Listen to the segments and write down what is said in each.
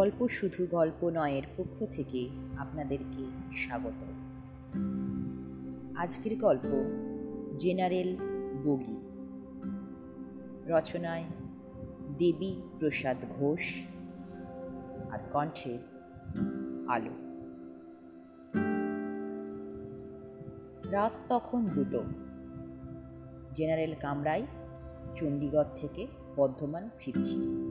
গল্প শুধু গল্প নয়ের পক্ষ থেকে আপনাদেরকে স্বাগত। আজকের গল্প জেনারেল বগি। রচনায় দেবী প্রসাদ ঘোষ আর কণ্ঠে আলো। রাত তখন দুটো। জেনারেল কামরায় চণ্ডীগড় থেকে বর্ধমান ফিরছি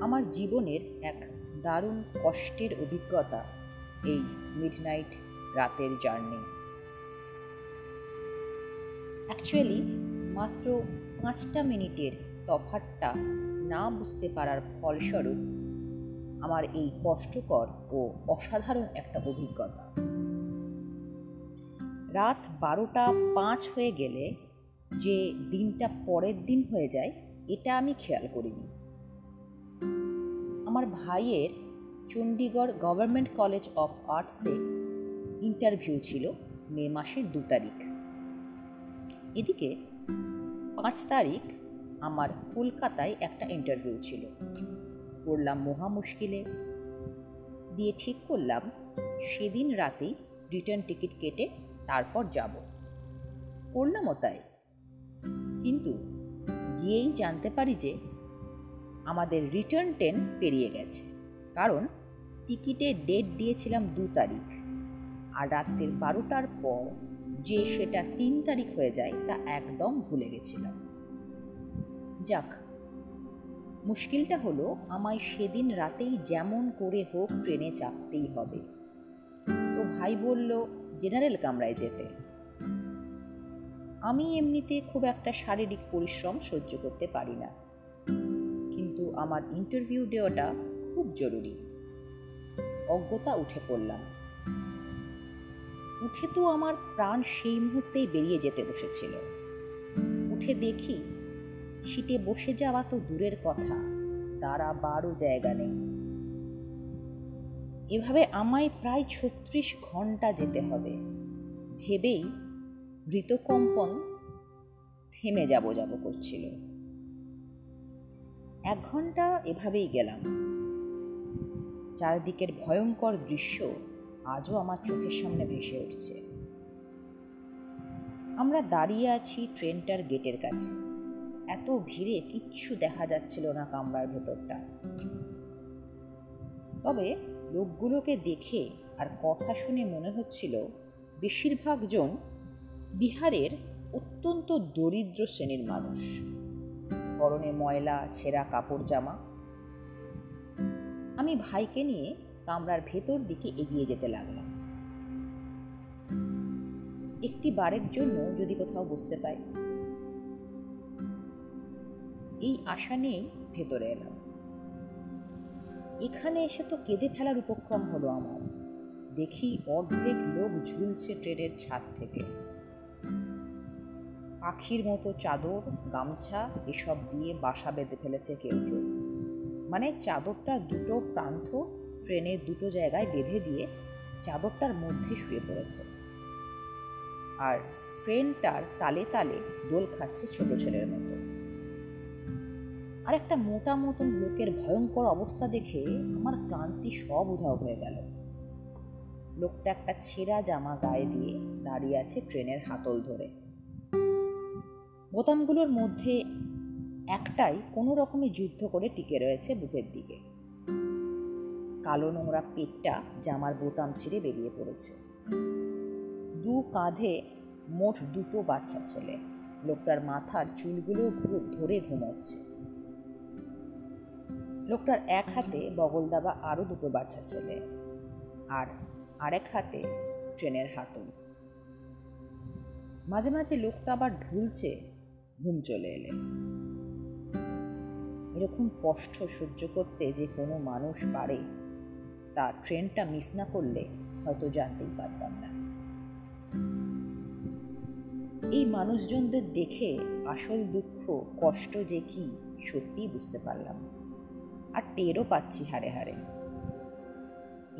আমার জীবনের এক দারুণ কষ্টের অভিজ্ঞতা এই মিডনাইট রাতের জার্নি অ্যাকচুয়ালি মাত্র পাঁচটা মিনিটের তফাতটা না বুঝতে পারার ফলস্বরূপ আমার এই কষ্টকর ও অসাধারণ একটা অভিজ্ঞতা। রাত বারোটা পাঁচ হয়ে গেলে যে দিনটা পরের দিন হয়ে যায়, এটা আমি খেয়াল করিনি। আমার ভাইয়ের চণ্ডীগড় গভর্নমেন্ট কলেজ অফ আর্টসে ইন্টারভিউ ছিল মে মাসের দু তারিখ। এদিকে পাঁচ তারিখ আমার কলকাতায় একটা ইন্টারভিউ ছিল। পড়লাম মহা মুশকিলে। দিয়ে ঠিক করলাম সেদিন রাতেই রিটার্ন টিকিট কেটে তারপর যাব। করলামও তাই। কিন্তু গিয়েই জানতে পারি যে আমাদের রিটার্ন ট্রেন পেরিয়ে গেছে। কারণ টিকিটে ডেট দিয়েছিলাম দু তারিখ। আর রাত্রের বারোটার পর যে সেটা তিন তারিখ হয়ে যায়, তা একদম ভুলে গেছিলাম। যাক, মুশকিলটা হলো আমায় সেদিন রাতেই যেমন করে হোক ট্রেনে চাপতেই হবে। তো ভাই বলল জেনারেল কামরায় যেতে। আমি এমনিতে খুব একটা শারীরিক পরিশ্রম সহ্য করতে পারি না। আমার ইন্টারভিউ দেওয়াটা খুব জরুরি। অজ্ঞতা উঠে পড়লাম। উঠে তো আমার প্রাণ সেই মুহূর্তেই বেরিয়ে যেতে বসেছিল। উঠে দেখি সিটে বসে যাওয়া তো দূরের কথা, তারা বারো জায়গা নেই। এভাবে আমায় প্রায় ছত্রিশ ঘণ্টা যেতে হবে। ভেবেই হৃতকম্পন থেমে যাব যাব করছিল। এক ঘণ্টা এভাবেই গেলাম। চারদিকের ভয়ঙ্কর দৃশ্য আজও আমার চোখের সামনে ভেসে উঠছে। আমরা দাঁড়িয়ে আছি ট্রেনটার গেটের কাছে। এত ভিড়ে কিচ্ছু দেখা যাচ্ছিল না কামরার ভেতরটা। তবে লোকগুলোকে দেখে আর কথা শুনে মনে হচ্ছিল বেশিরভাগ জন বিহারের অত্যন্ত দরিদ্র শ্রেণির মানুষ। পরনে ময়লা, ছেঁড়া কাপড় জামা। আমি ভাইকে নিয়ে কামরার ভেতর দিকে এগিয়ে যেতে লাগলাম। একটি বারের জন্য যদি কোথাও বসতে পাই। এই আশা নিয়েই ভেতরে এলাম। এখানে এসে তো কেঁদে ফেলার উপক্রম হলো আমার। দেখি অর্ধেক লোক ঝুলছে ট্রেনের ছাদ থেকে। পাখির মতো চাদর, গামছা এসব দিয়ে বাসা বেঁধে ফেলেছে কেউ কেউ। মানে চাদরটার দুটো প্রান্ত ট্রেনের দুটো জায়গায় বেঁধে দিয়ে চাদরটার মধ্যে শুয়ে পড়েছে। আর ট্রেনটার তালে তালে দোল খাচ্ছে ছোট ছেলের মতো। আর একটা মোটা মতন লোকের ভয়ঙ্কর অবস্থা দেখে আমার ক্লান্তি সব উধাও হয়ে গেল। লোকটা একটা ছেঁড়া জামা গায়ে দিয়ে দাঁড়িয়ে আছে ট্রেনের হাতল ধরে। বোতামগুলোর মধ্যে একটাই কোনো রকমে যুদ্ধ করে টিকে রয়েছে বুকের দিকে। কালো নোংরা পেটটা জামার বোতাম ছিঁড়ে বেরিয়ে পড়েছে। দু কাঁধে মোট দুটো বাচ্চা ছেলে। লোকটার মাথার চুলগুলো ধরে ঘুমোচ্ছে। লোকটার এক হাতে বগল দাবা আরও দুটো বাচ্চা ছেলে আর আরেক হাতে ট্রেনের হাতল। মাঝে মাঝে লোকটা আবার ঢুলছে ঘুম চলে এলে। এরকম কষ্ট সহ্য করতে যে কোনো মানুষ পারে, তা ট্রেনটা মিস না করলে হয়তো জানতেই পারতাম না। এই মানুষজনদের দেখে আসল দুঃখ, কষ্ট যে কি, সত্যিই বুঝতে পারলাম। আর টেরও পাচ্ছি হারে হারে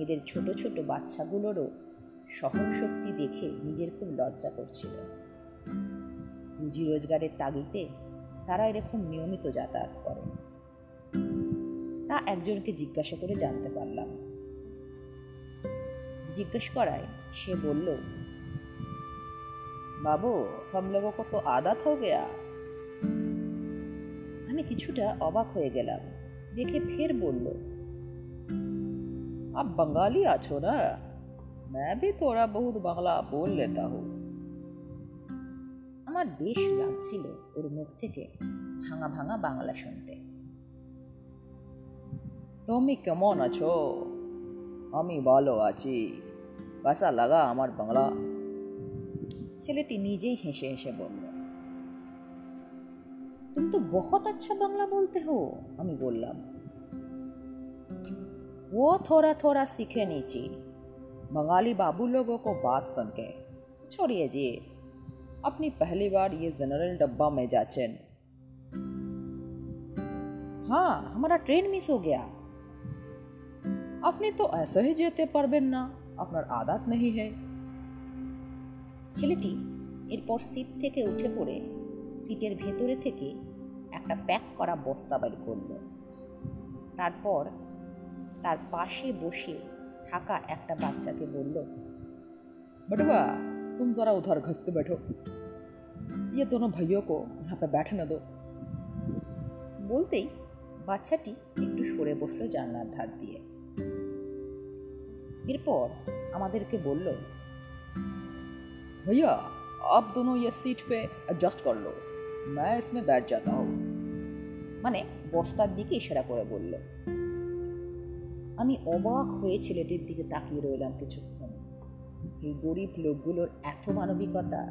এদের ছোট ছোট বাচ্চাগুলোরও সহনশক্তি দেখে নিজের খুব লজ্জা করছিল। রুজি রোজগারের তাগিতে তারা এরকম নিয়মিত যাতায়াত করে তা একজনকে জিজ্ঞাসা করে জানতে পারলাম জিজ্ঞেস করায় সে বলল বাবু हम लोगों को तो आदत हो गया আমি কিছুটা অবাক হয়ে গেলাম দেখে ফের বলল आप बंगाली আছো না मैं भी थोड़ा बहुत बांग्ला बोल लेता हूँ আমার বেশ লাগছিল ওর মুখ থেকে ভাঙা ভাঙা বাংলা শুনতে তুমি কেমন আছো আমি ভালো আছি কাসা লাগা আমার বাংলা ছেলেটি নিজেই হেসে হেসে বলল তুমি তো বহুত আচ্ছা বাংলা বলতে হো আমি বললাম वो थोड़ा थोड़ा सीखे नीची बंगाली बाबू लोगों को बात सुन के छोड़िए जी अपनी पहली बार ये जनरल डब्बा में जाचेन हाँ हमारा ट्रेन मिस हो गया আপনি তো ऐसे যেতে পারবেন না আপনার আদাত নেই হে ছেলেটি এরপর সিট থেকে উঠে পড়ে সিটের ভেতরে থেকে একটা প্যাক করা বস্তা বের করল তারপর তার পাশে বসে থাকা একটা বাচ্চাকে বলল बटुआ तुम जरा उधर घस के बैठो ये दोनों भाइयों को यहाँ पे बैठने दो বলতেই বাচ্চাটি একটু সরে বসলো জানলার ধার দিয়ে এরপর আমাদেরকে বলল भैया आप दोनों ये सीट पे एडजस्ट कर लो मैं इसमें बैठ जाता हूँ মানে বস্তার দিকে ইশারা করে বলল আমি অবাক হয়ে ছেলেটির দিকে তাকিয়ে রইলাম কিছুক্ষণ এই গরিব লোকগুলোর এত মানবিকতা।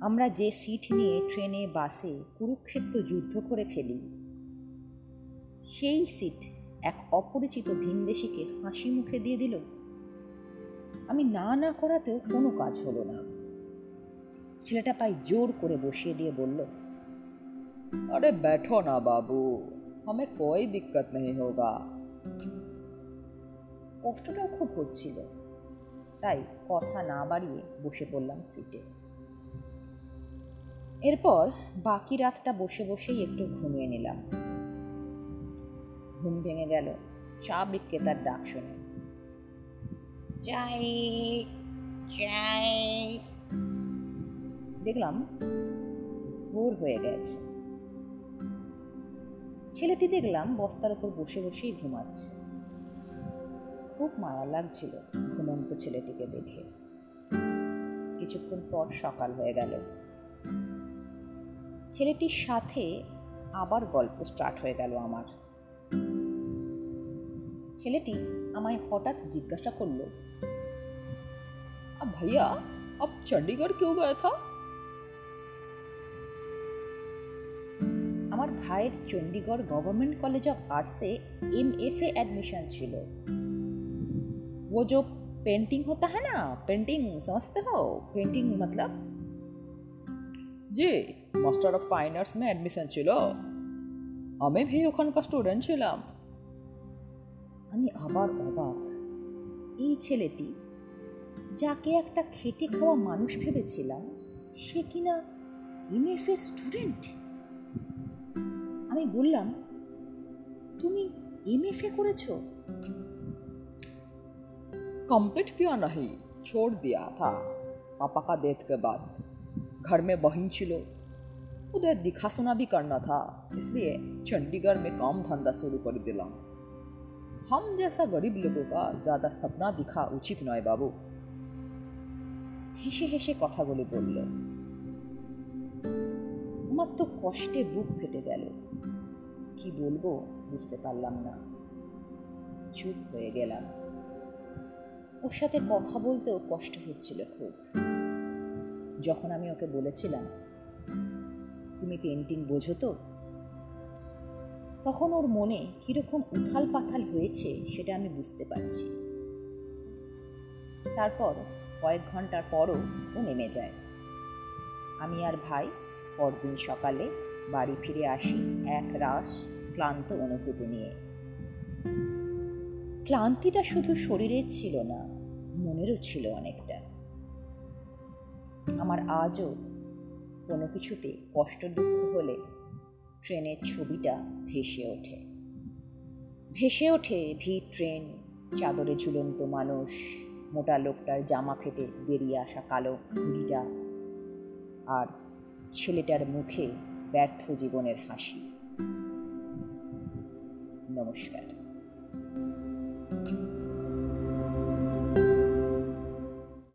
আমরা যে সিট নিয়ে ট্রেনে, বাসে কুরুক্ষেত্র যুদ্ধ করে ফেলি, সেই সিট এক অপরিচিত ভিনদেশিকে হাসি মুখে দিয়ে দিল। আমি না না করাতেও কোনো কাজ হলো না। ছেলেটা পায়ে জোর করে বসিয়ে দিয়ে বলল, আরে ব্যাঠো না বাবু আমি কই দিক্কত নেই হোগা? কষ্টটাও খুব হচ্ছিল। তাই কথা না বাড়িয়ে বসে পড়লাম সিটে এরপর বাকি রাতটা বসে বসেই একটু ঘুমিয়ে নিলাম। ঘুম ভেঙে গেল চা বিক্রেতার ডাক শুনে। চাই চাই দেখলাম ভোর হয়ে গেছে। ছেলেটি দেখলাম বস্তার উপর বসে বসেই ঘুমাচ্ছে। খুব মায়া লাগছিল ঘুমন্ত ছেলেটিকে দেখে। কিছুক্ষণ পর সকাল হয়ে গেল। ছেলেটির সাথে আবার গল্প স্টার্ট হয়ে গেল আমার। ছেলেটি আমায় হঠাৎ জিজ্ঞাসা করল ভাইয়া, আপ চণ্ডীগড় কেউ গয়া থা? আমার ভাইয়ের চণ্ডীগড় গভর্নমেন্ট কলেজ অফ আর্টসে এম এফ এ অ্যাডমিশন ছিল। वो जो पेंटिंग होता है ना पेंटिंग समझते हो पेंटिंग मतलब জি master of fine arts May admission ছিল আমি ভি ওখানকার স্টুডেন্ট ছিলাম আমি আবার অবাক এই ছেলেটি যাকে একটা খেটে খাওয়া মানুষ ভেবেছিলাম সে কিনা এমএফ এর স্টুডেন্ট আমি বললাম তুমি এমএফ এ করেছো कंप्लीट क्यों नहीं, छोड़ दिया था। पापा का डेथ के बाद घर में बहन छिलो। उधर दिखा सुना भी करना था, इसलिए चंडीगढ़ में काम धंधा शुरू कर दिला। हम जैसा गरीब लोगों का ज़्यादा सपना दिखा उचित नय बाबू। হেসে হেসে কথাগুলি বলল আমার তো কষ্টে বুক ফেটে গেল কি বলবো বুঝতে পারলাম না চুপ হয়ে গেলাম ওর সাথে কথা বলতেও কষ্ট হচ্ছিল খুব। যখন আমি ওকে বলেছিলাম, তুমি পেন্টিং বোঝো তো? তখন ওর মনে কীরকম উথাল পাথাল হয়েছে সেটা আমি বুঝতে পারছি। তারপর কয়েক ঘণ্টার পরও ও নেমে যায়। আমি আর ভাই পরদিন সকালে বাড়ি ফিরে আসি এক রাস ক্লান্ত অনুভূতি নিয়ে। ক্লান্তিটা শুধু শরীরের ছিল না মনেরও ছিল অনেকটা। আমার আজও কোনো কিছুতে কষ্ট দুঃখ হলে ট্রেনের ছবিটা ভেসে ওঠে। ভেসে ওঠে ভিড় ট্রেন, চাদরে ঝুলন্ত মানুষ, মোটা লোকটার জামা ফেটে বেরিয়ে আসা কালো ঘুড়িটা আর ছেলেটার মুখে ব্যর্থ জীবনের হাসি। নমস্কার।